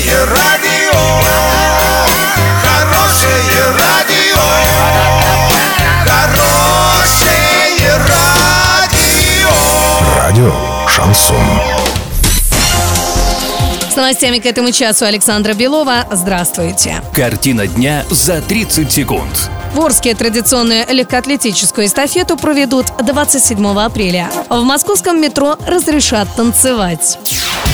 Хорошее радио, хорошее радио, хорошее радио. Радио Шансон. С новостями к этому часу Александра Белова. Здравствуйте. Картина дня за 30 секунд. В Орске традиционную легкоатлетическую эстафету проведут 27 апреля. В московском метро разрешат танцевать.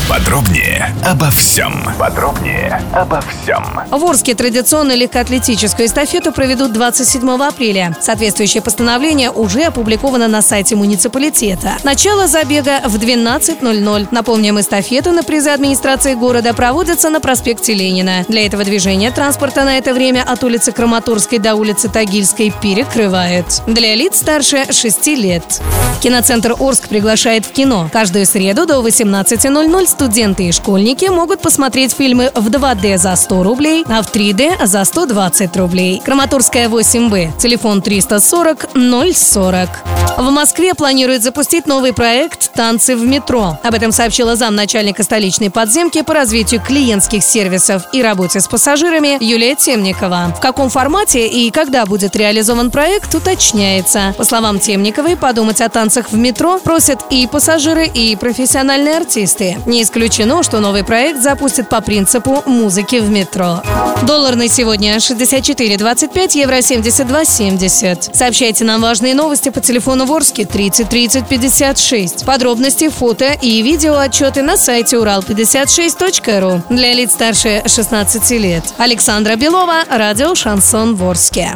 Подробнее обо всем. Подробнее обо всем. В Орске традиционную легкоатлетическую эстафету проведут 27 апреля. Соответствующее постановление уже опубликовано на сайте муниципалитета. Начало забега в 12.00. Напомним, эстафету на призы администрации города проводятся на проспекте Ленина. Для этого движения транспорта на это время от улицы Краматорской до улицы Тагильской перекрывают. Для лиц старше 6 лет. Киноцентр Орск приглашает в кино. Каждую среду до 18.00 студенты и школьники могут посмотреть фильмы в 2D за 100 рублей, а в 3D за 120 рублей. Краматорская 8Б. Телефон 340 040. В Москве планируют запустить новый проект «Танцы в метро». Об этом сообщила замначальника столичной подземки по развитию клиентских сервисов и работе с пассажирами Юлия Темникова. В каком формате и когда будет реализован проект, уточняется. По словам Темниковой, подумать о танцах в метро просят и пассажиры, и профессиональные артисты. Не исключено, что новый проект запустят по принципу музыки в метро. Доллар на сегодня 64,25, евро 72,70. Сообщайте нам важные новости по телефону Ворске 30 30 56. Подробности, фото и видео отчеты на сайте урал56.ру для лиц старше 16 лет. Александра Белова, радио «Шансон Ворске».